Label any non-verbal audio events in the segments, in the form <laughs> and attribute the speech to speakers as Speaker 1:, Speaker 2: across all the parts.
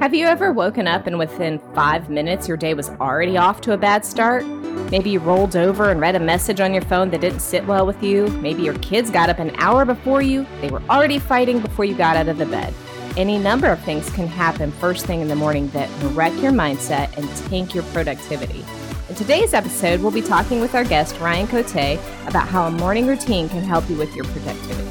Speaker 1: Have you ever woken up and within five minutes your day was already off to a bad start? Maybe you rolled over and read a message on your phone that didn't sit well with you. Maybe your kids got up an hour before you. They were already fighting before you got out of the bed. Any number of things can happen first thing in the morning that wreck your mindset and tank your productivity. In today's episode, we'll be talking with our guest, Ryan Cote, about how a morning routine can help you with your productivity.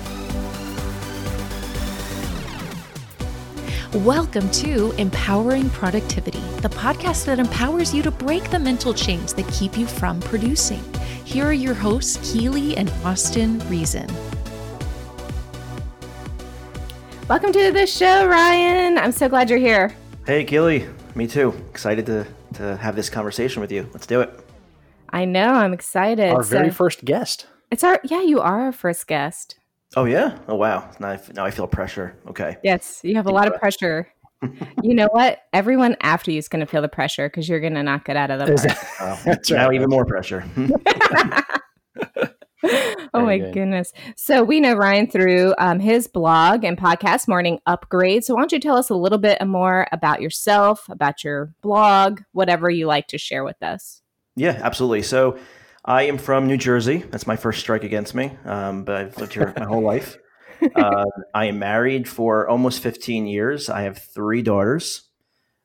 Speaker 2: Welcome to Empowering Productivity, the podcast that empowers you to break the mental chains that keep you from producing. Here are your hosts, Keely and Austin Reason.
Speaker 1: Welcome to the show, Ryan. I'm so glad you're here.
Speaker 3: Hey, Keely. Me too. Excited to, to have this conversation with you. Let's do it.
Speaker 1: I know. I'm excited.
Speaker 4: Our very first guest.
Speaker 1: It's our, yeah, you are our first guest.
Speaker 3: Oh yeah. Oh wow. Now I, now I feel pressure. Okay.
Speaker 1: Yes, you have a lot of pressure. <laughs> you know what? Everyone after you is going to feel the pressure because you're going to knock it out of the park.
Speaker 3: Oh, <laughs> That's now right. even more pressure. <laughs> <laughs>
Speaker 1: oh my good. goodness. So we know Ryan through um, his blog and podcast, Morning Upgrade. So why don't you tell us a little bit more about yourself, about your blog, whatever you like to share with us?
Speaker 3: Yeah, absolutely. So I am from New Jersey. That's my first strike against me, um, but I've lived here my whole life. <laughs> Uh, I am married for almost 15 years. I have three daughters.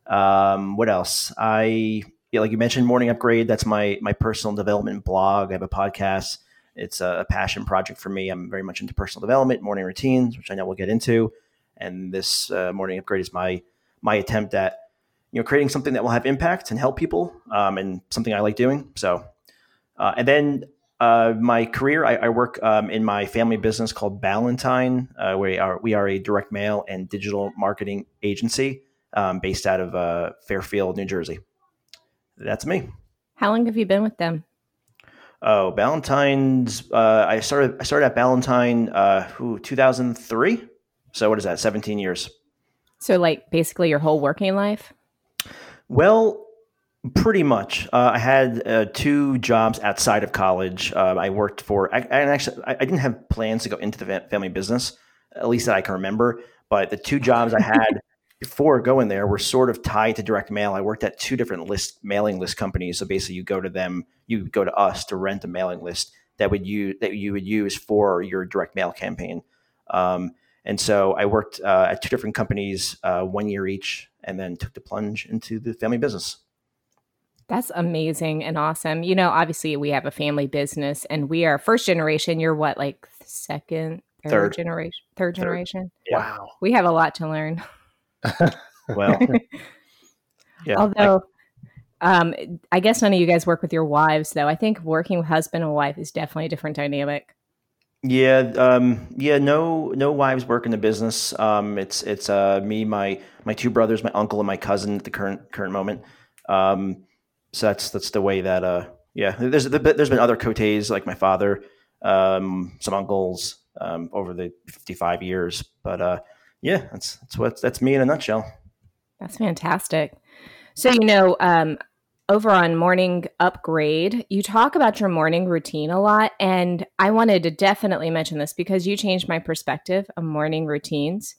Speaker 3: Um, what else? I yeah, like you mentioned, Morning Upgrade. That's my my personal development blog. I have a podcast. It's a, passion project for me. I'm very much into personal development, morning routines, which I know we'll get into. And this uh, Morning Upgrade is my my attempt at you know creating something that will have impact and help people, um, and something I like doing. So uh, and then uh, my career, I, I work um, in my family business called Ballantine. Uh, we are we are a direct mail and digital marketing agency um, based out of uh, Fairfield, New Jersey. That's me.
Speaker 1: How long have you been with them?
Speaker 3: Oh, Ballantine's. Uh, I started. I started at Ballantine, uh, 2003. So what is that? 17 years.
Speaker 1: So, like, basically your whole working life.
Speaker 3: Well, Pretty much. Uh, I had uh, two jobs outside of college. Uh, I worked for, I, I actually, I, I, didn't have plans to go into the family business, at least that I can remember. But the two jobs I had before going there were sort of tied to direct mail. I worked at two different list mailing list companies. So basically, you go to them, you go to us to rent a mailing list that would you that you would use for your direct mail campaign. Um, and so I worked uh, at two different companies, uh, one year each, and then took the plunge into the family business.
Speaker 1: That's amazing and awesome. You know, obviously we have a family business and we are first generation. You're what, like second, third, third. generation, third, third, generation?
Speaker 3: Wow.
Speaker 1: We have a lot to learn. <laughs> <laughs>
Speaker 3: well, <laughs>
Speaker 1: yeah. Although, I, um, I guess none of you guys work with your wives, though. I think working with husband and wife is definitely a different dynamic.
Speaker 3: Yeah, um, yeah, no, no wives work in the business. Um, it's it's uh, me, my my two brothers, my uncle, and my cousin at the current current moment. Um, so that's that's the way that uh yeah there's there's been other Cotes like my father um some uncles um over the 55 years but uh yeah that's that's what that's me in a nutshell.
Speaker 1: That's fantastic. So you know um over on morning upgrade you talk about your morning routine a lot and i wanted to definitely mention this because you changed my perspective of morning routines.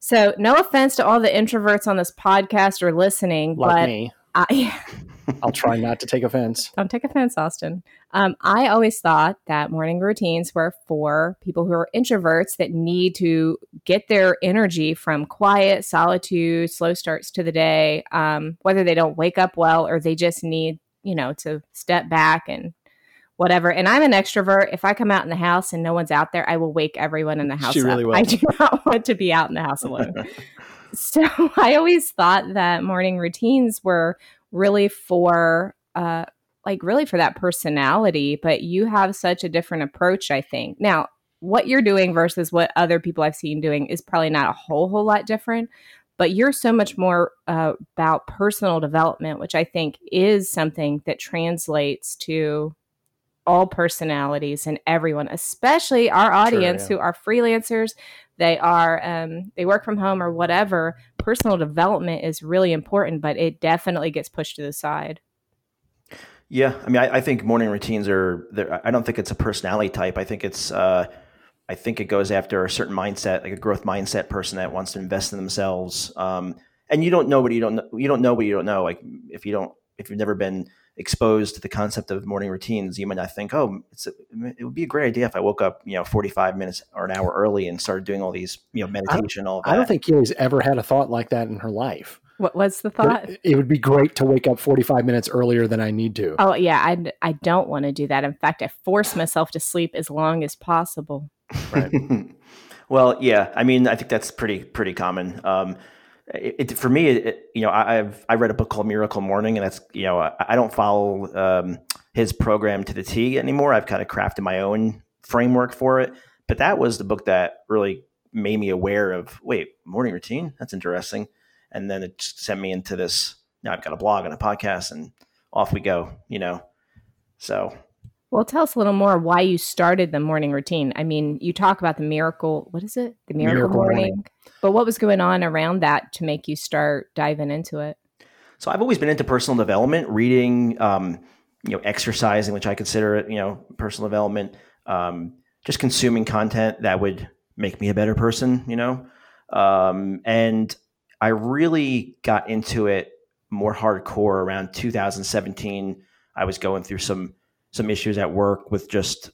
Speaker 1: So no offense to all the introverts on this podcast or listening
Speaker 4: like
Speaker 1: but
Speaker 4: me.
Speaker 1: I, <laughs>
Speaker 4: I'll try not to take offense.
Speaker 1: Don't take offense, Austin. Um, I always thought that morning routines were for people who are introverts that need to get their energy from quiet, solitude, slow starts to the day, um, whether they don't wake up well or they just need, you know, to step back and whatever. And I'm an extrovert. If I come out in the house and no one's out there, I will wake everyone in the house
Speaker 4: she
Speaker 1: up.
Speaker 4: Really will.
Speaker 1: I do <laughs> not want to be out in the house alone. <laughs> so <laughs> I always thought that morning routines were really for uh like really for that personality, but you have such a different approach, I think. Now, what you're doing versus what other people I've seen doing is probably not a whole whole lot different, but you're so much more uh, about personal development, which I think is something that translates to all personalities and everyone, especially our audience sure, yeah. who are freelancers. They are um, they work from home or whatever personal development is really important, but it definitely gets pushed to the side.
Speaker 3: Yeah, I mean, I, I think morning routines are. I don't think it's a personality type. I think it's. Uh, I think it goes after a certain mindset, like a growth mindset person that wants to invest in themselves. Um, and you don't know what you don't know. You don't know what you don't know. Like if you don't, if you've never been exposed to the concept of morning routines, you might not think, oh, it's a, it would be a great idea if I woke up, you know, 45 minutes or an hour early and started doing all these, you know, meditation, all
Speaker 4: I don't think Keely's ever had a thought like that in her life.
Speaker 1: What was the thought?
Speaker 4: But it would be great to wake up 45 minutes earlier than I need to.
Speaker 1: Oh, yeah. I, I don't want to do that. In fact, I force myself to sleep as long as possible.
Speaker 3: Right. <laughs> well, yeah. I mean, I think that's pretty, pretty common. Um, it, it, for me, it, you know, I, have I read a book called Miracle Morning, and that's you know, I, I don't follow um, his program to the T anymore. I've kind of crafted my own framework for it, but that was the book that really made me aware of. Wait, morning routine? That's interesting and then it sent me into this. Now I've got a blog and a podcast, and off we go. You know, so.
Speaker 1: Well, tell us a little more why you started the morning routine. I mean, you talk about the miracle. What is it? The miracle, miracle morning. morning. But what was going on around that to make you start diving into it?
Speaker 3: So I've always been into personal development, reading, um, you know, exercising, which I consider it, you know, personal development. Um, just consuming content that would make me a better person, you know. Um, and I really got into it more hardcore around 2017. I was going through some some issues at work with just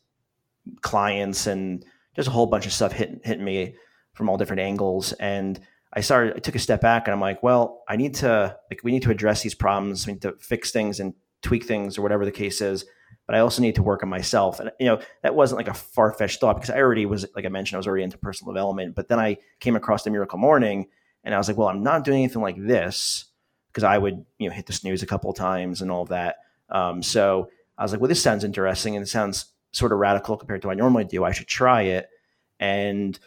Speaker 3: clients and just a whole bunch of stuff hitting hitting me from all different angles. And I started I took a step back and I'm like, well, I need to like we need to address these problems, we need to fix things and tweak things or whatever the case is. But I also need to work on myself. And you know, that wasn't like a far-fetched thought because I already was like I mentioned, I was already into personal development. But then I came across the Miracle Morning and I was like, well, I'm not doing anything like this because I would, you know, hit the snooze a couple of times and all of that. Um, so I was like, well, this sounds interesting and it sounds sort of radical compared to what I normally do. I should try it. And,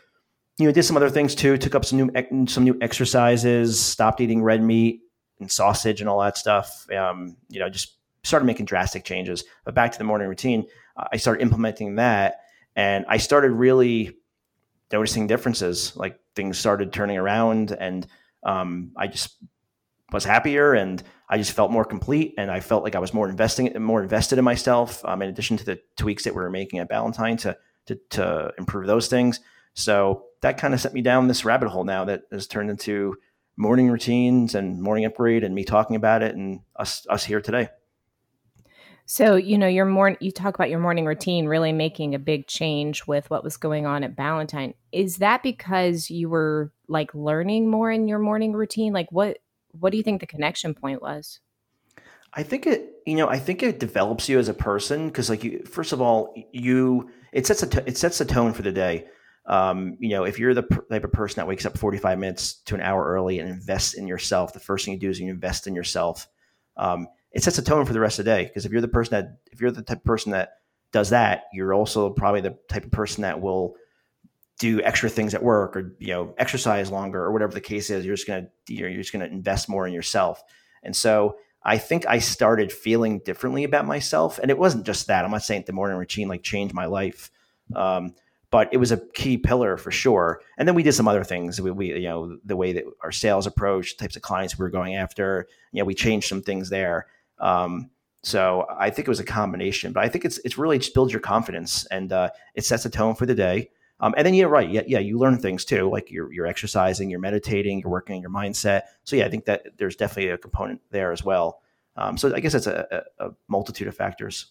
Speaker 3: you know, did some other things too, took up some new, some new exercises, stopped eating red meat and sausage and all that stuff. Um, you know, just started making drastic changes. But back to the morning routine, I started implementing that and I started really noticing differences. Like things started turning around, and um, I just was happier, and I just felt more complete, and I felt like I was more investing, more invested in myself. Um, in addition to the tweaks that we were making at Ballantine to to, to improve those things, so that kind of set me down this rabbit hole now that has turned into morning routines and morning upgrade, and me talking about it, and us us here today.
Speaker 1: So, you know, your morning you talk about your morning routine really making a big change with what was going on at Ballantine. Is that because you were like learning more in your morning routine? Like what what do you think the connection point was?
Speaker 3: I think it, you know, I think it develops you as a person because, like, you first of all, you it sets a t- it sets the tone for the day. Um, you know, if you're the type of person that wakes up 45 minutes to an hour early and invests in yourself, the first thing you do is you invest in yourself. Um, it sets a tone for the rest of the day. Because if you're the person that, if you're the type of person that does that, you're also probably the type of person that will do extra things at work or you know exercise longer or whatever the case is. You're just gonna you're, you're just gonna invest more in yourself. And so I think I started feeling differently about myself, and it wasn't just that. I'm not saying the morning routine like changed my life. Um, but it was a key pillar for sure. And then we did some other things. We, we, you know, the way that our sales approach, types of clients we were going after, you know, we changed some things there. Um, so I think it was a combination, but I think it's it's really just builds your confidence and uh, it sets a tone for the day. Um, and then you're right, yeah, yeah, you learn things too, like you're you're exercising, you're meditating, you're working on your mindset. So yeah, I think that there's definitely a component there as well. Um, so I guess it's a, a, a, multitude of factors.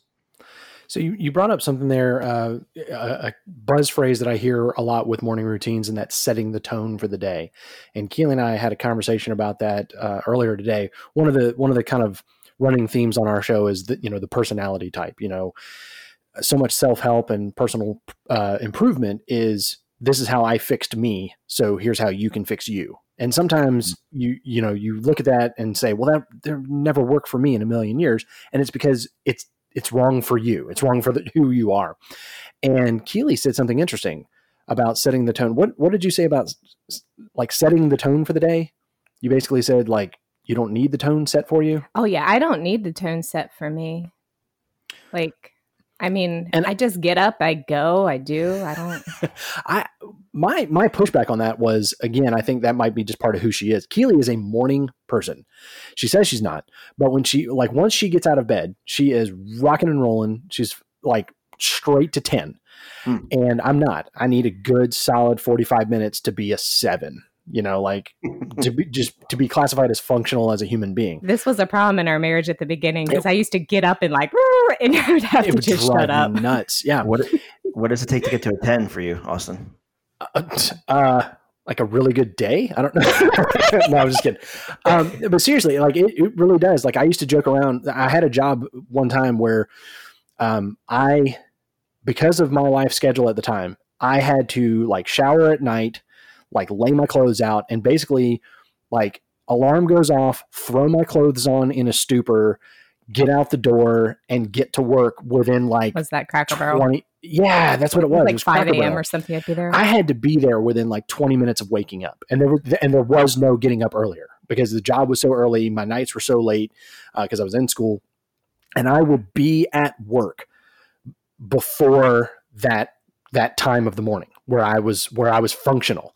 Speaker 4: So you, you brought up something there, uh, a, a, buzz phrase that I hear a lot with morning routines, and that's setting the tone for the day. And Keely and I had a conversation about that uh, earlier today. One of the one of the kind of running themes on our show is that you know the personality type you know so much self-help and personal uh, improvement is this is how i fixed me so here's how you can fix you and sometimes mm-hmm. you you know you look at that and say well that, that never worked for me in a million years and it's because it's it's wrong for you it's wrong for the, who you are and keely said something interesting about setting the tone what what did you say about like setting the tone for the day you basically said like you don't need the tone set for you?
Speaker 1: Oh yeah, I don't need the tone set for me. Like I mean, and I just get up, I go, I do. I don't <laughs>
Speaker 4: I my my pushback on that was again, I think that might be just part of who she is. Keely is a morning person. She says she's not, but when she like once she gets out of bed, she is rocking and rolling. She's like straight to ten, hmm. and I'm not. I need a good solid forty five minutes to be a seven you know like <laughs> to be just to be classified as functional as a human being.
Speaker 1: This was a problem in our marriage at the beginning because i used to get up and like and <laughs> I would have to just shut up.
Speaker 4: nuts. Yeah.
Speaker 3: What what does it take to get to a 10 for you austin?
Speaker 4: Uh, uh like a really good day? I don't know. <laughs> No i'm just kidding. Um, but seriously like it, it really does. Like i used to joke around. I had a job one time where um, i because of my life schedule at the time i had to like shower at night like lay my clothes out and basically like alarm goes off, throw my clothes on in a stupor, get out the door and get to work within like
Speaker 1: was that Cracker Barrel?
Speaker 4: Yeah, that's what it was.
Speaker 1: Like
Speaker 4: it was
Speaker 1: five a.m. or something. I'd be there.
Speaker 4: I had to be there within like twenty minutes of waking up, and there were, and there was no getting up earlier because the job was so early. My nights were so late because uh, I was in school, and I would be at work before that that time of the morning where I was where I was functional,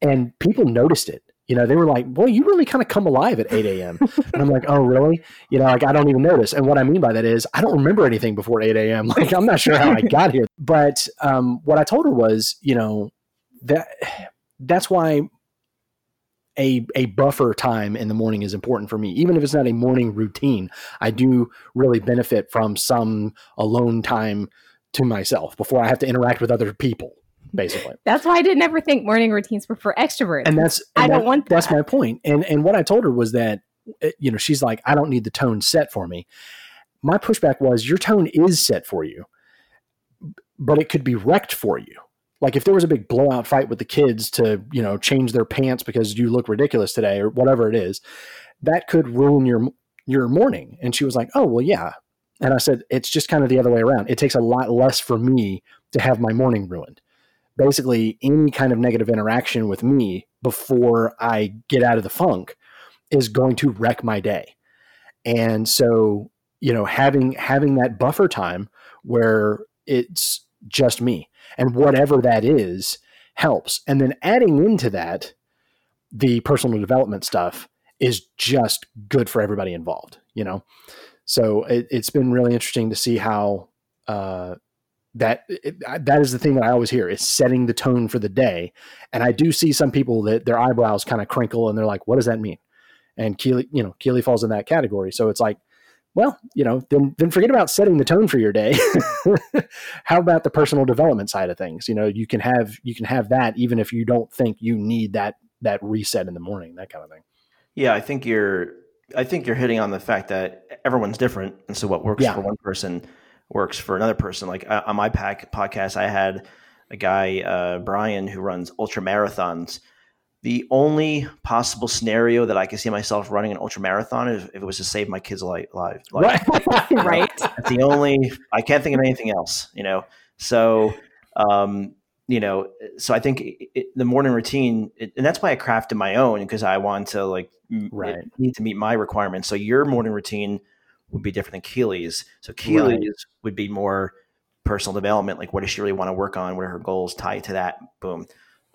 Speaker 4: and people noticed it. You know, they were like, "Boy, you really kind of come alive at 8 a.m." and I'm like, "Oh, really?" You know, like I don't even notice. And what I mean by that is, I don't remember anything before 8 a.m. <laughs> Like I'm not sure how I got here. But um, what I told her was, you know, that that's why a a buffer time in the morning is important for me. Even if it's not a morning routine, I do really benefit from some alone time to myself before I have to interact with other people. Basically,
Speaker 1: that's why I didn't ever think morning routines were for extroverts.
Speaker 4: And that's
Speaker 1: and
Speaker 4: I
Speaker 1: don't want
Speaker 4: that. that's my point. And and what I told her was that eh, you know she's like I don't need the tone set for me. My pushback was your tone is set for you, but it could be wrecked for you. Like if there was a big blowout fight with the kids to you know change their pants because you look ridiculous today or whatever it is, that could ruin your your morning. And she was like, oh well, yeah, and I said, it's just kind of the other way around. It takes a lot less for me to have my morning ruined. Basically, any kind of negative interaction with me before I get out of the funk is going to wreck my day. And so, you know, having having that buffer time where it's just me and whatever that is helps. And then adding into that the personal development stuff is just good for everybody involved, you know. So it, has been really interesting to see how uh, that that is the thing that I always hear is setting the tone for the day. And I do see some people that their eyebrows kind of crinkle and they're like, "What does that mean?" And Keely, you know, Keely falls in that category. So it's like, well, you know, then then forget about setting the tone for your day. <laughs> How about the personal development side of things? You know, you can have you can have that even if you don't think you need that that reset in the morning, that kind of thing.
Speaker 3: Yeah, I think you're I think you're hitting on the fact that everyone's different, and so what works yeah. for one person works for another person. Like uh, on my pack podcast, I had a guy uh, Brian who runs ultra marathons. The only possible scenario that I could see myself running an ultra marathon is if it was to save my kids' life. <laughs> life.
Speaker 1: right. <laughs>
Speaker 3: That's the only. I can't think of anything else. You know. So um, you know, so I think it, it, the morning routine, it, and that's why I crafted my own because I want to like right. need to meet my requirements. So your morning routine would be different than Keely's. So Keely's right. would be more personal development, like what does she really want to work on? What are her goals tied to that? Boom.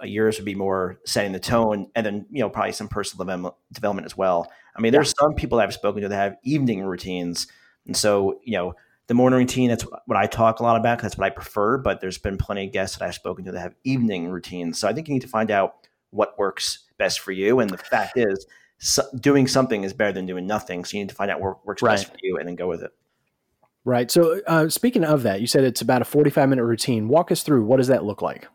Speaker 3: Uh, yours would be more setting the tone, and then you know probably some personal development, development as well. I mean, there's yeah. some people that I've spoken to that have evening routines, and so you know the morning routine, that's what I talk a lot about. That's what I prefer. But there's been plenty of guests that I've spoken to that have evening routines. So I think you need to find out what works best for you. And the fact is, so doing something is better than doing nothing. So you need to find out what works right. best for you and then go with it.
Speaker 4: Right. So uh, speaking of that, you said it's about a 45 minute routine. Walk us through what does that look like?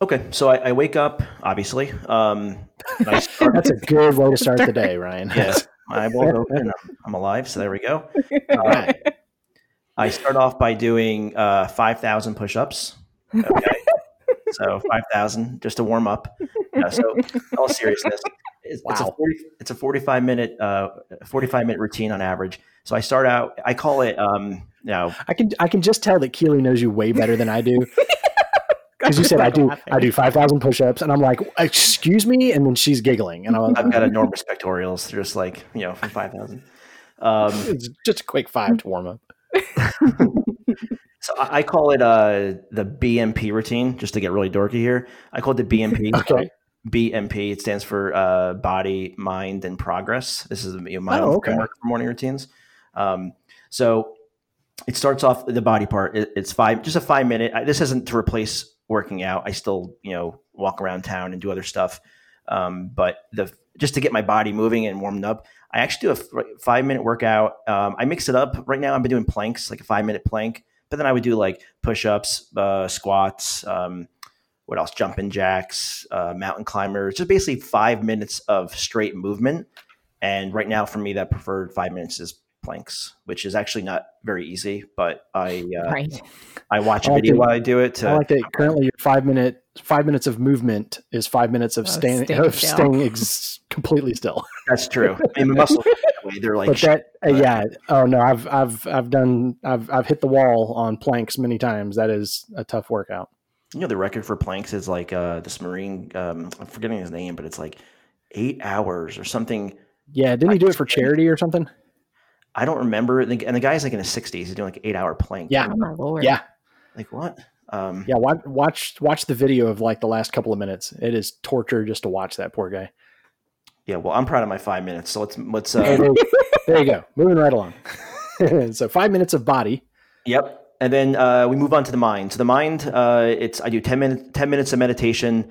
Speaker 3: Okay, so I, I wake up, obviously. Um, <laughs>
Speaker 4: That's a good way to start the day, Ryan. <laughs>
Speaker 3: yeah, my eyeballs open. I'm, I'm, alive, so there we go. Uh, I start off by doing uh, 5,000 push ups. <laughs> Okay. So 5,000 just to warm up. So, all seriousness, it's, wow. it's, a 40, it's a 45 minute, uh, 45 minute routine on average. So I start out, I call it, um, you know,
Speaker 4: I can, I can just tell that Keely knows you way better than I do. <laughs> because you said I do I do five thousand push-ups, and I'm like, excuse me, and then she's giggling, and
Speaker 3: I'm, I've got enormous pectorials, just like you know, from five thousand. Um,
Speaker 4: it's just a quick five to warm up. <laughs>
Speaker 3: So I I call it uh, the BMP routine, just to get really dorky here. I call it the BMP. <laughs>
Speaker 4: Okay.
Speaker 3: BMP. It stands for uh, body, mind, and progress. This is you know, my
Speaker 4: Oh,
Speaker 3: own
Speaker 4: okay.
Speaker 3: framework for morning routines. Um, so it starts off the body part. It, it's five, just a five minute. I, this isn't to replace working out. I still you know walk around town and do other stuff. Um, but the just to get my body moving and warmed up, I actually do a f- five minute workout. Um, I mix it up. Right now, I've been doing planks, like a five minute plank. But then I would do like push ups, uh, squats. Um, what else? Jumping jacks, uh, mountain climbers. Just basically five minutes of straight movement. And right now, for me, that preferred five minutes is planks, which is actually not very easy. But I uh,
Speaker 1: Right.
Speaker 3: I watch a
Speaker 4: I
Speaker 3: video
Speaker 4: to-
Speaker 3: while I do it. To,
Speaker 4: I like that currently your five minute five minutes of movement is five minutes of
Speaker 1: Of
Speaker 4: staying
Speaker 1: staying
Speaker 4: of
Speaker 1: still.
Speaker 4: staying ex- completely still. <laughs>
Speaker 3: that's true. I mean, the muscle that they're like
Speaker 4: but that uh, yeah oh no I've I've I've done I've I've hit the wall on planks many times. That is a tough workout.
Speaker 3: You know, the record for planks is like uh, this Marine. Um, I'm forgetting his name, but it's like eight hours or something.
Speaker 4: Yeah, didn't he do it for charity or something?
Speaker 3: I don't remember. And the and the guy's like in his 60s. He's doing like an eight hour plank.
Speaker 4: Yeah.
Speaker 1: Oh my lord.
Speaker 4: Yeah,
Speaker 3: Like what? Um,
Speaker 4: yeah. Watch watch watch the video of like the last couple of minutes. It is torture just to watch that poor guy.
Speaker 3: yeah. Well, I'm proud of my five minutes. So let's let's. Uh,
Speaker 4: there, <laughs> there you go. Moving right along. <laughs> so five minutes of body.
Speaker 3: Yep. And then uh, we move on to the mind. So the mind, uh, it's I do 10 minutes 10 minutes of meditation,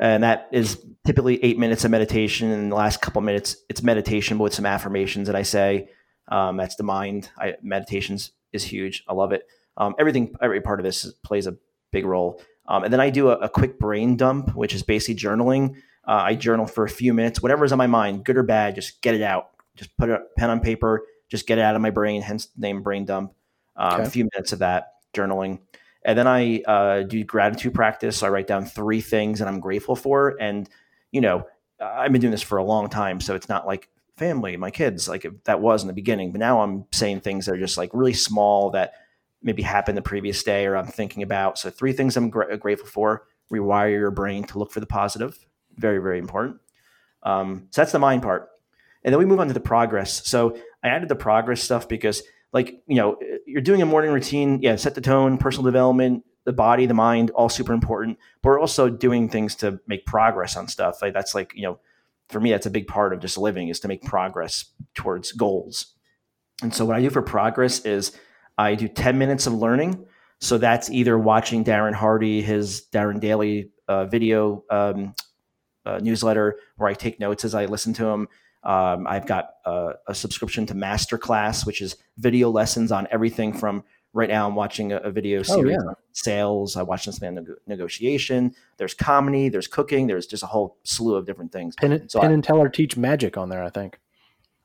Speaker 3: and that is typically eight minutes of meditation. And the last couple minutes, it's meditation with some affirmations that I say. Um, that's the mind. I, meditations is huge. I love it. Um, everything, every part of this is, plays a big role. Um, and then I do a, a quick brain dump, which is basically journaling. Uh, I journal for a few minutes, whatever's on my mind, good or bad, just get it out. Just put a pen on paper, just get it out of my brain. Hence the name brain dump. Um,
Speaker 4: Okay.
Speaker 3: A few minutes of that journaling, and then I uh, do gratitude practice. So I write down three things that I'm grateful for, and you know, I've been doing this for a long time, so it's not like family, my kids, like that was in the beginning. But now I'm saying things that are just like really small that maybe happened the previous day or I'm thinking about. So three things I'm gra- grateful for. Rewire your brain to look for the positive. Very, very important. Um, so that's the mind part. And then we move on to the progress. So I added the progress stuff because, like, you know, you're doing a morning routine. Yeah, set the tone, personal development, the body, the mind, all super important. But we're also doing things to make progress on stuff. Like that's like, you know, for me, that's a big part of just living is to make progress towards goals. And so what I do for progress is I do 10 minutes of learning. So that's either watching Darren Hardy, his Darren Daily uh, video um, uh, newsletter, where I take notes as I listen to him. Um, I've got uh, a subscription to Masterclass, which is video lessons on everything from right now. I'm watching a, a video series
Speaker 4: yeah.
Speaker 3: sales. I watch this man neg- negotiation. There's comedy. There's cooking. There's just a whole slew of different things.
Speaker 4: Penn,
Speaker 3: So
Speaker 4: Penn
Speaker 3: I-
Speaker 4: and Teller teach magic on there. I think.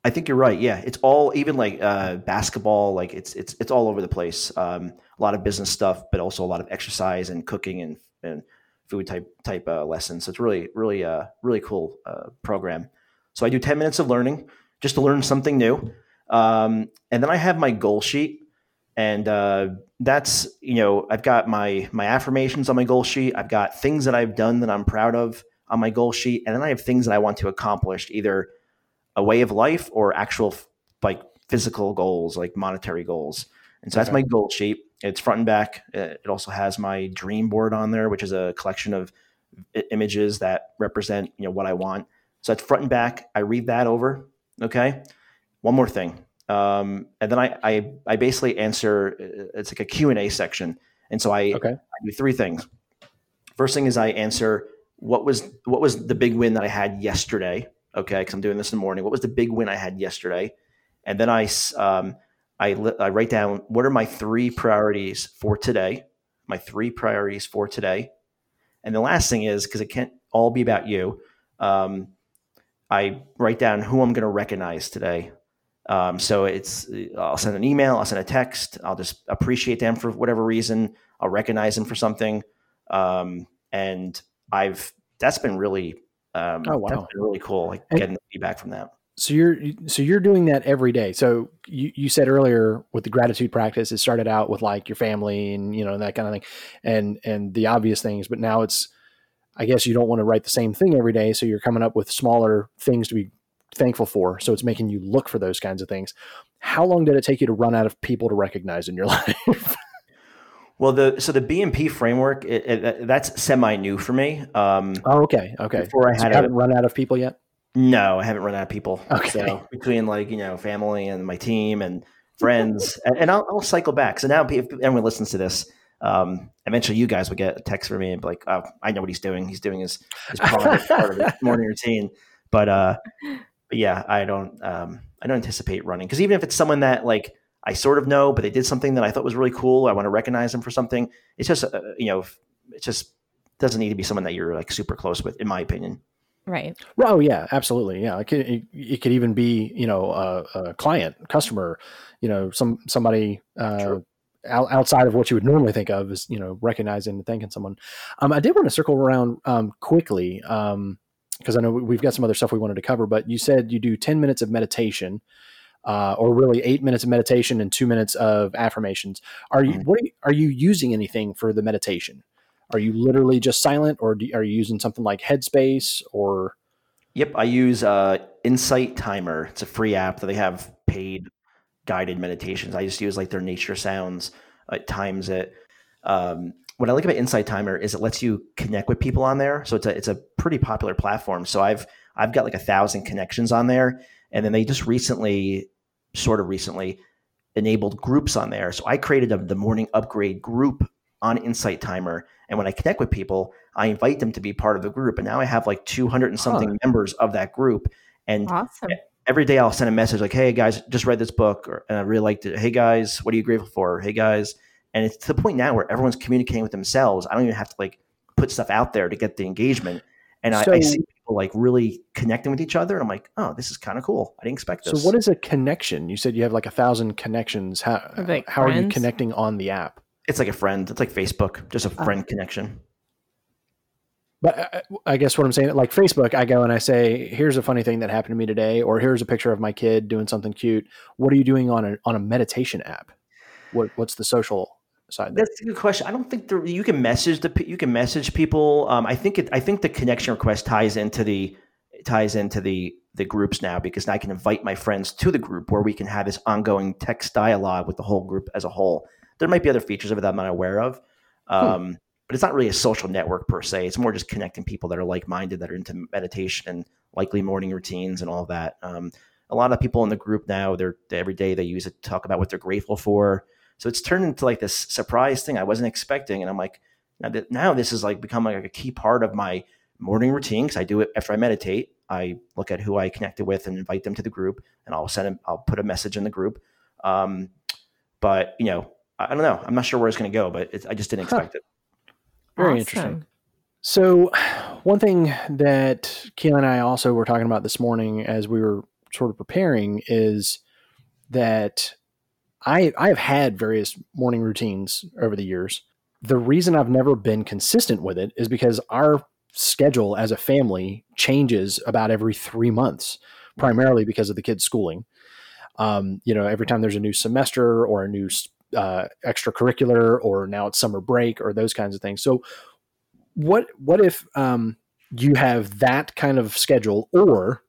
Speaker 3: I think you're right. Yeah, it's all even like uh, basketball. Like it's it's it's all over the place. Um, a lot of business stuff, but also a lot of exercise and cooking and and food type type uh, lessons. So it's really really uh, really cool uh, program. So I do ten minutes of learning just to learn something new, um, and then I have my goal sheet, and uh, that's you know I've got my my affirmations on my goal sheet. I've got things that I've done that I'm proud of on my goal sheet, and then I have things that I want to accomplish either a way of life or actual like physical goals, like monetary goals. And so that's my goal sheet. It's front and back. Uh, It also has my dream board on there, which is a collection of images that represent you know what I want. So it's front and back. I read that over. Okay. One more thing, um, and then I, I I basically answer. uh, It's like a Q and A section, and so I,
Speaker 4: Okay.
Speaker 3: I do three things. First thing is I answer what was what was the big win that I had yesterday. Okay, because I'm doing this in the morning. What was the big win I had yesterday? And then I um, I, li- I write down what are my three priorities for today. My three priorities for today. And the last thing is because it can't all be about you. Um, I write down who I'm going to recognize today. Um, so it's I'll send an email, I'll send a text, I'll just appreciate them for whatever reason. I'll recognize them for something, um, and I've that's been really um,
Speaker 4: Oh, wow.
Speaker 3: that's been really cool. Like
Speaker 4: And-
Speaker 3: getting feedback from that.
Speaker 4: So you're so you're doing that every day. So you, you said earlier with the gratitude practice, it started out with like your family and you know that kind of thing, and and the obvious things. But now it's, I guess you don't want to write the same thing every day, so you're coming up with smaller things to be thankful for. So it's making you look for those kinds of things. How long did it take you to run out of people to recognize in your <laughs> life?
Speaker 3: Well, the so the BMP framework it, it, that's semi new for me. Um,
Speaker 4: oh, okay, okay.
Speaker 3: Before I had
Speaker 4: you haven't run out of people yet.
Speaker 3: No, I haven't run out of people.
Speaker 4: Okay.
Speaker 3: So between like you know family and my team and friends, <laughs> and, and I'll, I'll, cycle back. So now if anyone listens to this, um, eventually you guys will get a text from me and be like, "Oh, I know what he's doing. He's doing his, his <laughs> part of his morning routine." But uh, but yeah, I don't um, I don't anticipate running because even if it's someone that like I sort of know, but they did something that I thought was really cool, I want to recognize them for something. It's just uh, you know, it just doesn't need to be someone that you're like super close with, in my opinion.
Speaker 1: Right.
Speaker 4: Well, oh, yeah, absolutely. Yeah, it could it, it could even be you know a, a, client, customer, you know, some somebody uh, outside of what you would normally think of as you know recognizing and thanking someone. Um, I did want to circle around um, quickly because I know we've got some other stuff we wanted to cover. But you said you do ten minutes of meditation. Uh, or really eight minutes of meditation and two minutes of affirmations. Are you mm-hmm. what are you, are you using anything for the meditation? Are you literally just silent, or do, are you using something like Headspace or?
Speaker 3: Yep, I use uh, Insight Timer. It's a free app that they have paid guided meditations. I just use like their nature sounds. It times it. Um, what I like about Insight Timer is it lets you connect with people on there. So it's a it's a pretty popular platform. So I've I've got like a thousand connections on there, and then they just recently, sort of recently, enabled groups on there. So I created a, the morning upgrade group on Insight Timer. And when I connect with people, I invite them to be part of the group. And now I have like 200 and something huh. members of that group. And
Speaker 1: awesome.
Speaker 3: every day I'll send a message like, hey guys, just read this book. Or, and I really liked it. Hey guys, what are you grateful for? Hey guys. And it's to the point now where everyone's communicating with themselves. I don't even have to like put stuff out there to get the engagement. And so, I, I, see people like really connecting with each other. And I'm like, oh, this is kind of cool. I didn't expect this.
Speaker 4: So what is a connection? You said you have like a thousand connections. How, like how are you connecting on the app?
Speaker 3: It's like a friend. It's like Facebook, just a uh-huh. friend uh, connection.
Speaker 4: But I, uh, I guess what I'm saying, like Facebook, I go and I say, "Here's a funny thing that happened to me today," or "Here's a picture of my kid doing something cute." What are you doing on a on a meditation app? What what's the social side?
Speaker 3: There? That's a good question. I don't think there, you can message the you can message people. Um, I think it, I think the connection request ties into the ties into the the groups now because I can invite my friends to the group where we can have this ongoing text dialogue with the whole group as a whole. There might be other features of it that I'm not aware of. Hmm. Um, hmm. But it's not really a social network per se. It's more just connecting people that are like minded, that are into meditation and likely morning routines and all that. Um, a lot of people in the group now, they're every day they use it to talk about what they're grateful for. So it's turned into like this surprise thing I wasn't expecting. And I'm like, now, that, now this is like become like a key part of my morning routine because I do it after I meditate. I look at who I connected with and invite them to the group, and I'll send them. I'll put a message in the group. Um, but you know, I don't know. I'm not sure where it's going to go, but I just didn't expect huh. it.
Speaker 4: Very awesome. interesting. So, one thing that Keely and I also were talking about this morning as we were sort of preparing is that I I have had various morning routines over the years. The reason I've never been consistent with it is because our schedule as a family changes about every three months, primarily because of the kids' schooling. Um, you know, every time there's a new semester or a new uh, extracurricular or now it's summer break or those kinds of things. So what what if um, you have that kind of schedule or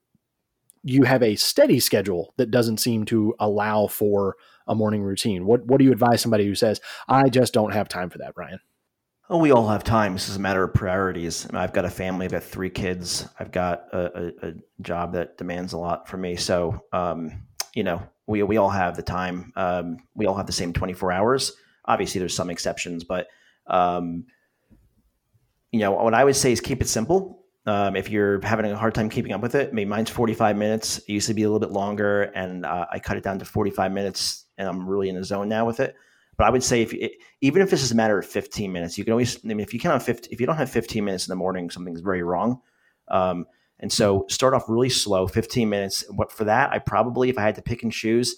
Speaker 4: you have a steady schedule that doesn't seem to allow for a morning routine? What what do you advise somebody who says, I just don't have time for that, Brian?
Speaker 3: Oh, we all have time. This is a matter of priorities. I've got a family. I've got three kids. I've got a, a, a job that demands a lot from me. So, um, you know, we we all have the time. Um, we all have the same 24 hours. Obviously, there's some exceptions, but um, you know what I would say is keep it simple. Um, if you're having a hard time keeping up with it, mean, mine's 45 minutes. It used to be a little bit longer, and uh, I cut it down to 45 minutes, and I'm really in the zone now with it. But I would say if you, even if this is a matter of 15 minutes, you can always. I mean, if you have 50, if you don't have 15 minutes in the morning, something's very wrong. Um, and so start off really slow, 15 minutes. What for that, I probably, if I had to pick and choose,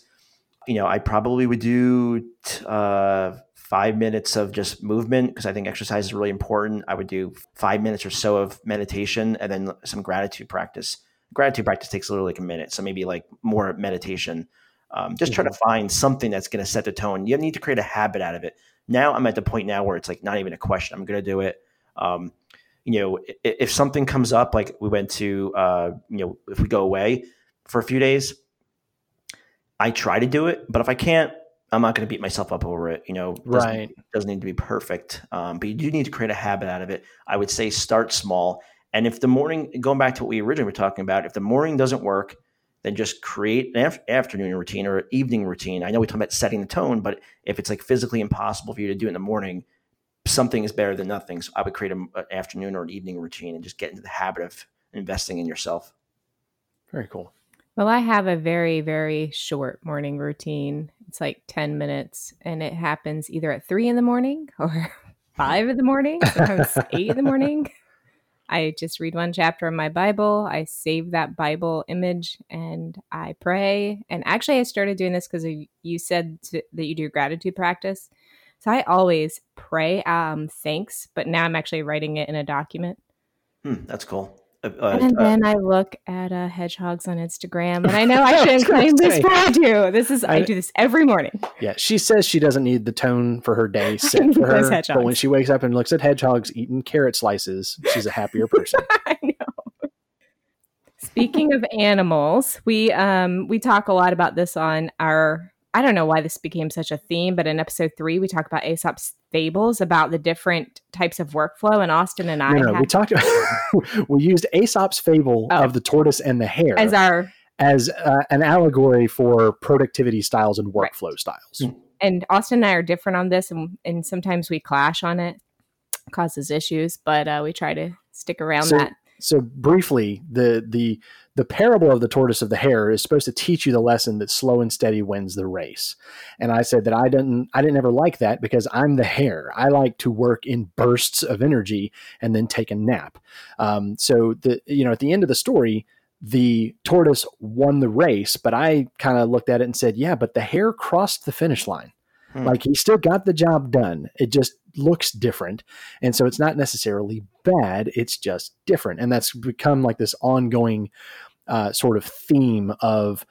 Speaker 3: you know, I probably would do uh, five minutes of just movement because I think exercise is really important. I would do five minutes or so of meditation and then some gratitude practice. Gratitude practice takes literally like a minute, so maybe like more meditation. Um, just try to mm-hmm. find something that's going to set the tone. You need to create a habit out of it. Now I'm at the point now where it's like not even a question. I'm going to do it. Um, you know, if, if something comes up, like we went to, uh, you know, if we go away for a few days, I try to do it. But if I can't, I'm not going to beat myself up over it. You know, doesn't,
Speaker 4: Right.
Speaker 3: doesn't need to be perfect, um, but you do need to create a habit out of it. I would say start small, and if the morning, going back to what we originally were talking about, if the morning doesn't work, then just create an af- afternoon routine or evening routine. I know we talk about setting the tone, but if it's like physically impossible for you to do it in the morning, something is better than nothing. So I would create a- an afternoon or an evening routine and just get into the habit of investing in yourself.
Speaker 4: Very cool.
Speaker 1: Well, I have a very, very short morning routine. It's like 10 minutes, and it happens either at three in the morning or <laughs> five in the morning, sometimes eight in the morning. <laughs> I just read one chapter of my Bible. I save that Bible image and I pray. And actually, I started doing this because you said to, that you do gratitude practice. So I always pray um, thanks, but now I'm actually writing it in a document.
Speaker 3: Hmm, that's cool. Uh, uh,
Speaker 1: And
Speaker 3: uh,
Speaker 1: then I look at uh, hedgehogs on Instagram, and I <laughs> know I shouldn't claim this, but I do. This is I
Speaker 4: I-
Speaker 1: do this every morning.
Speaker 4: Yeah, she says she doesn't need the tone for her day <laughs> set for her, but when she wakes up and looks at hedgehogs eating carrot slices, she's a happier person. <laughs>
Speaker 1: I know. Speaking of animals, we um we talk a lot about this on our. I don't know why this became such a theme, but in episode three, we talk about Aesop's fables about the different types of workflow. And Austin and I
Speaker 4: No, no, we
Speaker 1: had
Speaker 4: talked. <laughs> we used Aesop's fable
Speaker 1: Oh.
Speaker 4: of the tortoise and the hare
Speaker 1: as our
Speaker 4: as uh, an allegory for productivity styles and
Speaker 1: Right.
Speaker 4: workflow styles.
Speaker 3: Mm.
Speaker 1: and Austin and I are different on this, and, and sometimes we clash on it, causes issues, but uh, we try to stick around
Speaker 4: So-
Speaker 1: that.
Speaker 4: So briefly, the the the parable of the tortoise of the hare is supposed to teach you the lesson that slow and steady wins the race. And I said that I didn't I didn't ever like that because I'm the hare. I like to work in bursts of energy and then take a nap. Um, so the you know at the end of the story. The tortoise won the race, but I kind of looked at it and said, "Yeah, but the hare crossed the finish line.
Speaker 3: Hmm.
Speaker 4: Like he still got the job done. It just looks different. And so it's not necessarily bad, it's just different. And that's become like this ongoing uh, sort of theme of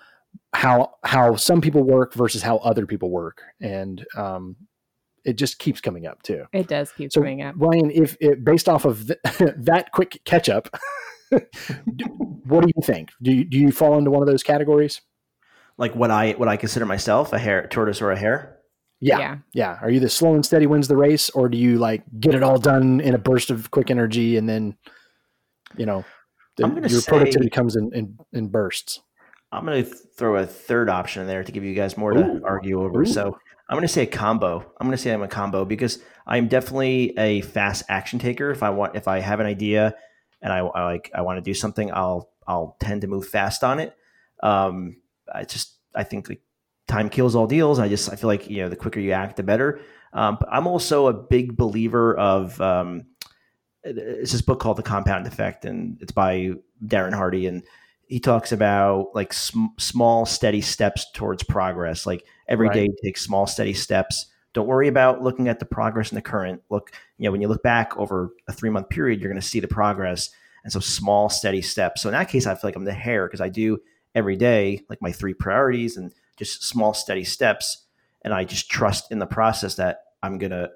Speaker 4: how how some people work versus how other people work. And um, it just keeps coming up too.
Speaker 1: It does keep
Speaker 4: So
Speaker 1: coming up.
Speaker 4: Ryan, if it, based off of th- <laughs> that quick catch up, <laughs> what do you think? Do you, do you fall into one of those categories?
Speaker 3: like what I what I consider myself a hare, tortoise or a hare.
Speaker 4: Yeah,
Speaker 1: yeah.
Speaker 4: Yeah. Are you the slow and steady wins the race, or do you like get it all done in a burst of quick energy and then, you know, the, your
Speaker 3: say-
Speaker 4: productivity comes in, in, in bursts?
Speaker 3: I'm going to throw a third option in there to give you guys more
Speaker 4: Ooh.
Speaker 3: to argue over.
Speaker 4: Ooh.
Speaker 3: So I'm going to say a combo. I'm going to say I'm a combo because I'm definitely a fast action taker. If I want, if I have an idea and I, I like, I want to do something, I'll, I'll tend to move fast on it. Um, I just, I think like time kills all deals. I just, I feel like, you know, the quicker you act, the better. Um, but I'm also a big believer of, um, it's this book called The Compound Effect, and it's by Darren Hardy, and he talks about like sm- small, steady steps towards progress. Like every
Speaker 4: Right.
Speaker 3: day, take small, steady steps. Don't worry about looking at the progress in the current. Look, you know, when you look back over a three month period, you're going to see the progress. And so, small, steady steps. So in that case, I feel like I'm the hare because I do every day like my three priorities and just small, steady steps, and I just trust in the process that I'm going to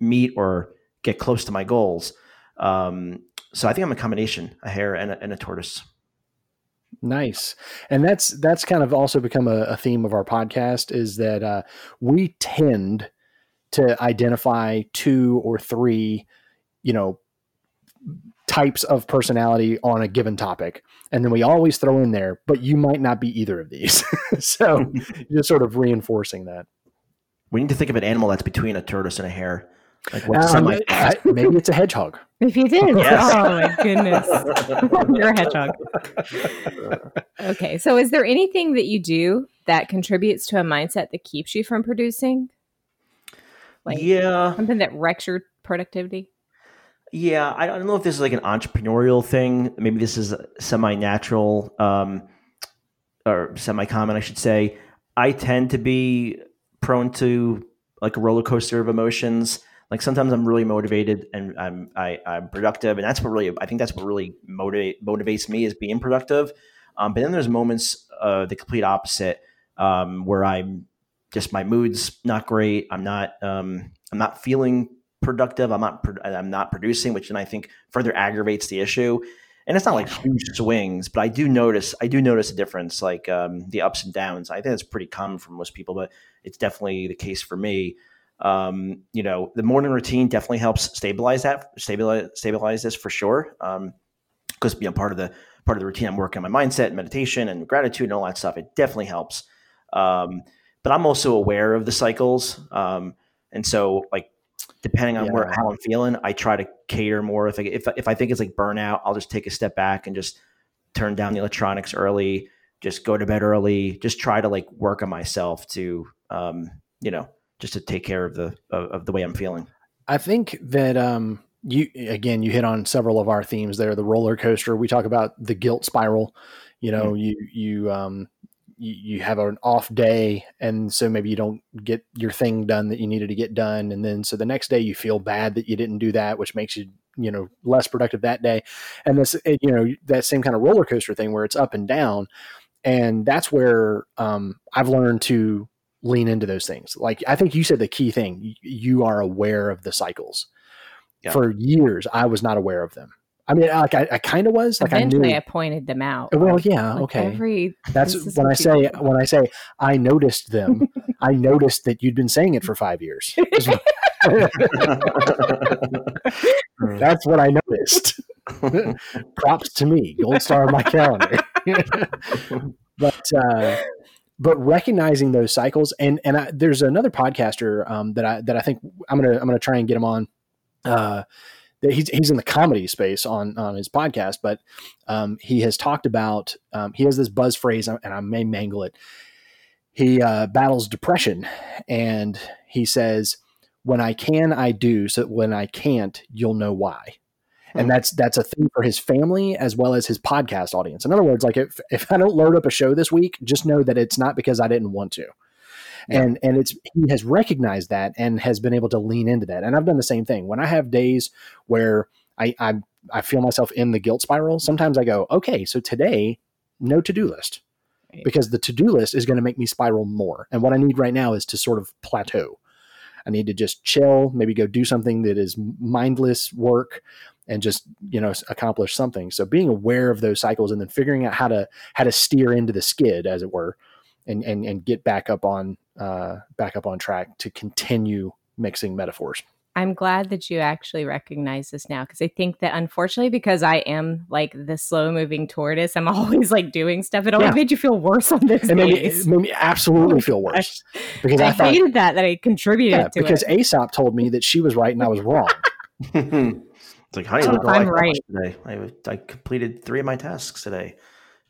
Speaker 3: meet or get close to my goals. Um, so I think I'm a combination, a hare and a, and a tortoise.
Speaker 4: Nice. And that's that's kind of also become a, a theme of our podcast is that uh, we tend to identify two or three, you know, types of personality on a given topic. And then we always throw in there, but you might not be either of these. <laughs> so <laughs> just sort of reinforcing that.
Speaker 3: We need to think of an animal that's between a tortoise and a hare. Like what's
Speaker 4: Um,
Speaker 3: semi-
Speaker 4: I- maybe it's a hedgehog. <laughs>
Speaker 1: If you did,
Speaker 3: Yes.
Speaker 1: oh my goodness, you're a hedgehog. Okay, so is there anything that you do that contributes to a mindset that keeps you from producing? Like
Speaker 3: yeah,
Speaker 1: something that wrecks your productivity?
Speaker 3: Yeah. I don't know if this is like an entrepreneurial thing. Maybe this is semi-natural um, or semi-common, I should say. I tend to be prone to like a roller coaster of emotions. Like sometimes I'm really motivated and I'm I, I'm productive, and that's what really I think that's what really motivate motivates me is being productive. Um, but then there's moments uh, the complete opposite um, where I'm just my mood's not great. I'm not um, I'm not feeling productive. I'm not I'm not producing, which then I think further aggravates the issue. and it's not like huge swings, but I do notice I do notice a difference, like um, the ups and downs. I think that's pretty common for most people, but it's definitely the case for me. Um, you know, the morning routine definitely helps stabilize that, stabilize stabilize this for sure. Because um, you know, part of the part of the routine, I'm working on my mindset, meditation, and gratitude, and all that stuff. It definitely helps. Um, but I'm also aware of the cycles, um, and so like depending on yeah. where how I'm feeling, I try to cater more. If I, if if I think it's like burnout, I'll just take a step back and just turn down the electronics early. Just go to bed early. Just try to like work on myself to, um, you know, just to take care of the of, of the way I'm feeling.
Speaker 4: I think that um, you again you hit on several of our themes there. The roller coaster. We talk about the guilt spiral. You know, mm-hmm. you you um, you, you have an off day and so maybe you don't get your thing done that you needed to get done and then so the next day you feel bad that you didn't do that which makes you you know less productive that day. And this you know that same kind of roller coaster thing where it's up and down and that's where um, i've learned to lean into those things. Like i think you said the key thing you are aware of the cycles. Yeah. for years i was not aware of them I mean, like I, I kind of was like
Speaker 1: Eventually
Speaker 4: I knew.
Speaker 1: I pointed them out.
Speaker 4: Well, yeah, like okay. Every, That's when I say when I say I noticed them. <laughs> I noticed that you'd been saying it for five years. <laughs> <laughs> That's what I noticed. Props to me, gold star on my calendar. but uh, but recognizing those cycles, and and I, there's another podcaster um, that I that I think I'm gonna I'm gonna try and get him on. Uh, he's he's in the comedy space on on his podcast, but um, he has talked about um, he has this buzz phrase, and I may mangle it. He uh, battles depression, and he says, "When I can, I do. So when I can't, you'll know why." And hmm. that's that's a thing for his family as well as his podcast audience. In other words, like if if I don't load up a show this week, just know that it's not because I didn't want to and and it's he has recognized that and has been able to lean into that. And i've done the same thing. When i have days where i i, I feel myself in the guilt spiral sometimes i go okay so today no to-do list. Right. because the to-do list is going to make me spiral more. And what i need right now is to sort of plateau. I need to just chill maybe go do something that is mindless work and just you know accomplish something. So being aware of those cycles and then figuring out how to how to steer into the skid as it were and and, and get back up on uh, back up on track to continue mixing metaphors.
Speaker 1: I'm glad that you actually recognize this now because I think that unfortunately, because I am like the slow moving tortoise, I'm <laughs> always like doing stuff. It only yeah. made you feel worse on this.
Speaker 4: It made, me, it made me absolutely feel worse
Speaker 1: because I, I thought, hated that that I contributed yeah, to
Speaker 4: because
Speaker 1: it.
Speaker 4: Aesop told me that she was right and I was wrong. <laughs>
Speaker 3: it's like, honey, look I'm right today. I, I completed three of my tasks today.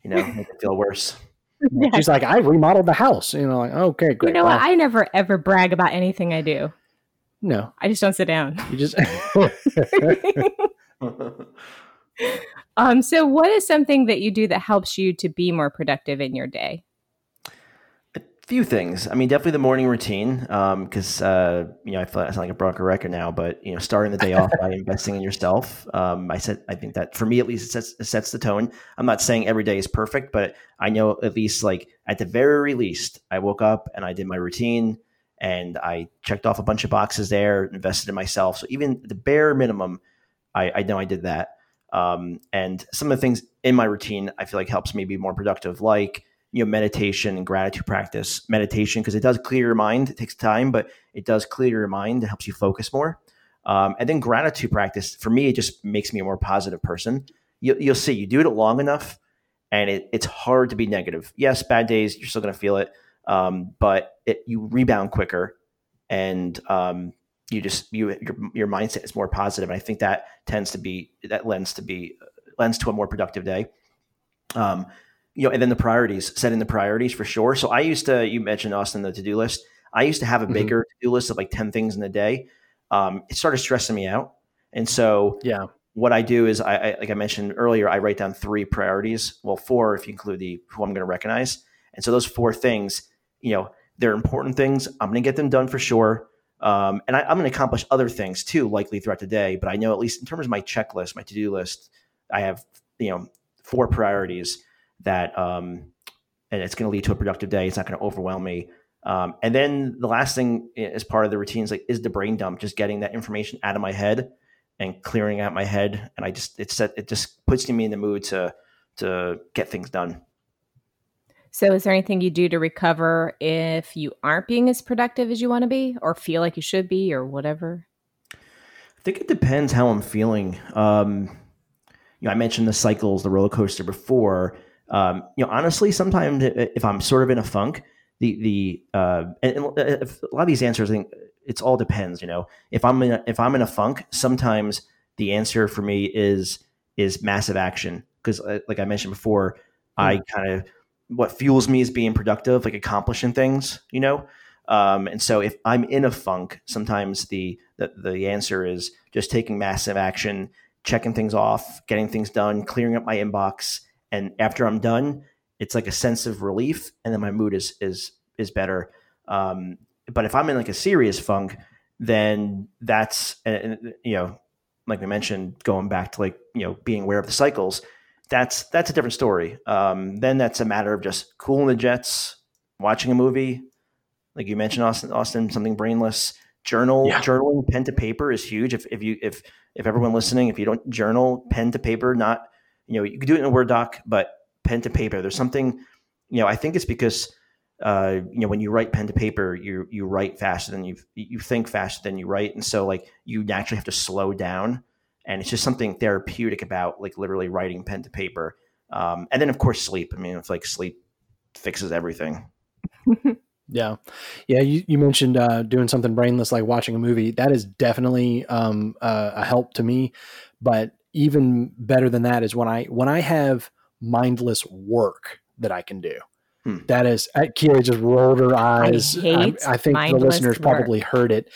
Speaker 3: You know, make it feel worse. <laughs>
Speaker 4: Yeah. She's like, I remodeled the house. You know, like, okay, great.
Speaker 1: You know what? I never ever brag about anything I do.
Speaker 4: No.
Speaker 1: I just don't sit down.
Speaker 4: You just <laughs>
Speaker 1: Um, so what is something that you do that helps you to be more productive in your day?
Speaker 3: Few things. I mean, definitely the morning routine, because um, uh, you know I feel like I sound like a broken record now, but you know, starting the day off by <laughs> investing in yourself. Um, I said I think that for me at least it sets it sets the tone. I'm not saying every day is perfect, but I know at least like at the very least, I woke up and I did my routine and I checked off a bunch of boxes there, invested in myself. So even the bare minimum, I, I know I did that. Um, and some of the things in my routine I feel like helps me be more productive, like you know meditation and gratitude practice. Meditation because it does clear your mind it takes time but it does clear your mind it helps you focus more. Um, and then gratitude practice for me it just makes me a more positive person. You, will see you do it long enough and it, it's hard to be negative. Yes bad days you're still going to feel it um, but it, you rebound quicker and um, you just you your, your mindset is more positive and i think that tends to be that lends to be lends to a more productive day. Um, you know, and then the priorities, setting the priorities for sure. So I used to, you mentioned Austin, the to do list. I used to have a mm-hmm. bigger mm-hmm. to do list of like 10 things in a day. Um, it started stressing me out. And so,
Speaker 4: yeah,
Speaker 3: what I do is I, I, like I mentioned earlier, I write down three priorities. Well, four if you include the who I'm going to recognize. And so those four things, you know, they're important things. I'm going to get them done for sure. Um, and I, am going to accomplish other things too, likely throughout the day. But I know at least in terms of my checklist, my to do list, I have you know four priorities that um, and it's going to lead to a productive day. It's not going to overwhelm me. Um, and then the last thing as part of the routine is like is the brain dump, just getting that information out of my head and clearing out my head. And I just it set it just puts me in the mood to to get things done.
Speaker 1: So, is there anything you do to recover if you aren't being as productive as you want to be, or feel like you should be, or whatever?
Speaker 3: I think it depends how I'm feeling. Um, you know, I mentioned the cycles, the roller coaster before. Um, you know, honestly, sometimes if I'm sort of in a funk, the the uh, and, and a lot of these answers, I think it's all depends. You know, if I'm in a, if I'm in a funk, sometimes the answer for me is is massive action because, uh, like I mentioned before, mm. I kind of what fuels me is being productive, like accomplishing things. You know, um, and so if I'm in a funk, sometimes the, the the answer is just taking massive action, checking things off, getting things done, clearing up my inbox, and after I'm done, it's like a sense of relief, and then my mood is is is better. Um, but if I'm in like a serious funk, then that's and, you know, like we mentioned, going back to like you know being aware of the cycles. That's that's a different story. Um, then that's a matter of just cooling the jets, watching a movie, like you mentioned, Austin, Austin, something brainless. Journal, yeah. journaling, pen to paper is huge. If if you if if everyone listening, if you don't journal, pen to paper, not you know you can do it in a Word doc, but pen to paper. There's something, you know, I think it's because uh, you know, when you write pen to paper, you you write faster than you you think faster than you write, and so like you naturally have to slow down, and it's just something therapeutic about like literally writing pen to paper. Um, and then of course sleep. I mean, it's like sleep fixes everything. <laughs>
Speaker 4: yeah, yeah. You, you mentioned uh, doing something brainless like watching a movie. That is definitely um, uh, a help to me. But even better than that is when I when I have mindless work that I can do. Hmm. That is, Keely just rolled her eyes. I, I think the listeners work. probably heard it.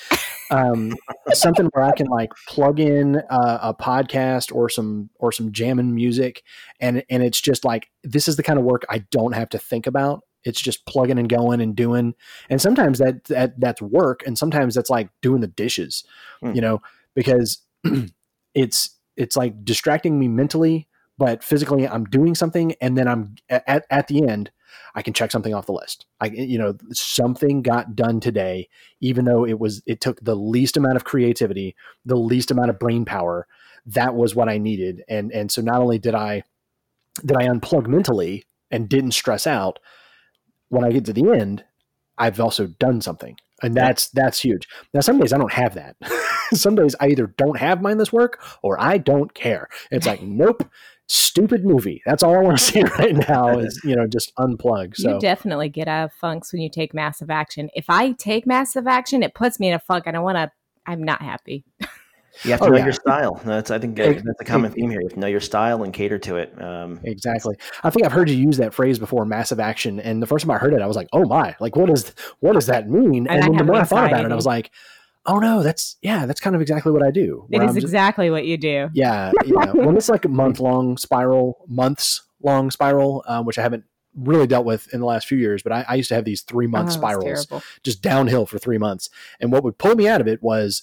Speaker 4: Um, something where I can like plug in uh, a podcast or some or some jamming music, and and it's just like this is the kind of work I don't have to think about. It's just plugging and going and doing. And sometimes that that that's work, and sometimes that's like doing the dishes. Hmm. You know, because <clears throat> it's it's like distracting me mentally, but physically I'm doing something, and then I'm at at the end I can check something off the list. I, you know, something got done today, even though it was, it took the least amount of creativity, the least amount of brain power. That was what I needed. And, and so not only did I, did I unplug mentally and didn't stress out when I get to the end, I've also done something. And that's, that's huge. Now, some days I don't have that. <laughs> <laughs> some days I either don't have mindless work or I don't care. It's like, <laughs> nope, stupid movie. That's all I want to see <laughs> right now is, you know, just unplug. So
Speaker 1: you definitely get out of funks when you take massive action. If I take massive action, it puts me in a funk and I want to, I'm not happy.
Speaker 3: You have to oh, know yeah. your style. That's I think that's a common theme here. You have to know your style and cater to it. Um,
Speaker 4: exactly. I think I've heard you use that phrase before, massive action. And the first time I heard it, I was like, "Oh my! Like, what is what does that mean?" And, and the more I thought about it, I was like, oh no, that's yeah, that's kind of exactly what I do.
Speaker 1: It is exactly what you do.
Speaker 4: Yeah, yeah. when it's like a month long spiral, months long spiral, um, which I haven't really dealt with in the last few years, but I, I used to have these three month oh, spirals just downhill for three months. And what would pull me out of it was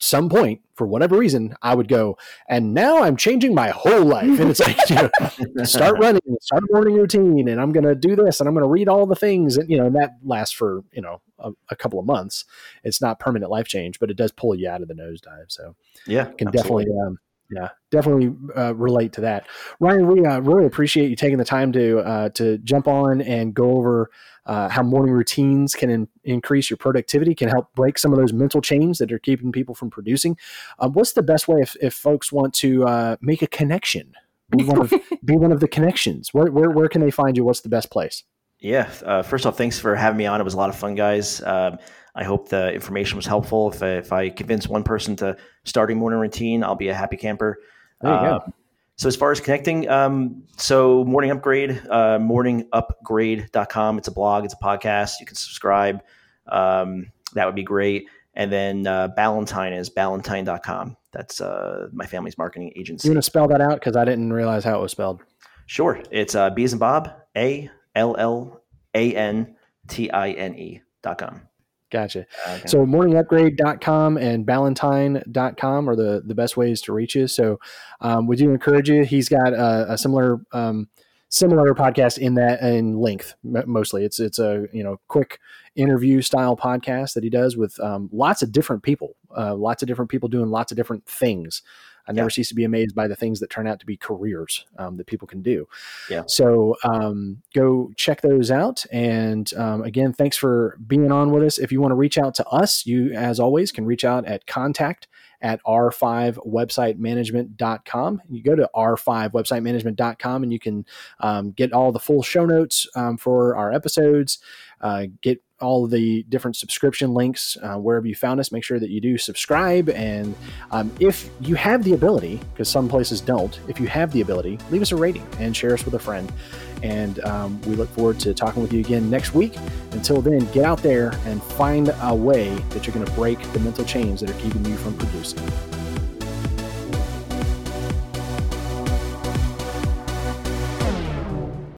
Speaker 4: some point, for whatever reason, I would go, and now I'm changing my whole life. And it's like, you know, <laughs> start running, start a morning routine, and I'm going to do this, and I'm going to read all the things. And, you know, and that lasts for, you know, a, a, couple of months. It's not permanent life change, but it does pull you out of the nosedive. So,
Speaker 3: yeah,
Speaker 4: can absolutely. definitely, um, yeah, definitely uh, relate to that. Ryan, we uh, really appreciate you taking the time to uh, to jump on and go over uh, how morning routines can in- increase your productivity, can help break some of those mental chains that are keeping people from producing. Uh, what's the best way if, if folks want to uh, make a connection? Be one of <laughs> be one of the connections. Where, where where can they find you? What's the best place?
Speaker 3: Yeah. first off, thanks for having me on. It was a lot of fun, guys. Um, I hope the information was helpful. If I, if I convince one person to start a morning routine, I'll be a happy camper.
Speaker 4: There you uh, go.
Speaker 3: So as far as connecting, um, so Morning Upgrade, uh, morningupgrade.com. It's a blog, it's a podcast. You can subscribe. Um, that would be great. And then uh, Ballantine is ballantine.com. That's uh, my family's marketing agency.
Speaker 4: You want to spell that out? Because I didn't realize how it was spelled.
Speaker 3: Sure. It's uh, B as in Bob, A L L A N T I N E dot com.
Speaker 4: Gotcha. Okay. So morningupgrade.com and ballantine.com are the, the best ways to reach you. So um, we do encourage you. He's got a, a similar um, similar podcast in that in length mostly. It's it's a you know quick interview style podcast that he does with um, lots of different people Uh, lots of different people doing lots of different things. I never
Speaker 3: Yeah.
Speaker 4: cease to be amazed by the things that turn out to be careers um, that people can do.
Speaker 3: Yeah.
Speaker 4: So um, go check those out. And um, again, thanks for being on with us. If you want to reach out to us, you, as always, can reach out at contact at r5websitemanagement.com. You go to r5websitemanagement.com and you can um, get all the full show notes um, for our episodes, uh, get all the different subscription links uh, wherever you found us. Make sure that you do subscribe. And um, if you have the ability, because some places don't, if you have the ability, leave us a rating and share us with a friend. And um, we look forward to talking with you again next week. Until then, get out there and find a way that you're going to break the mental chains that are keeping you from producing.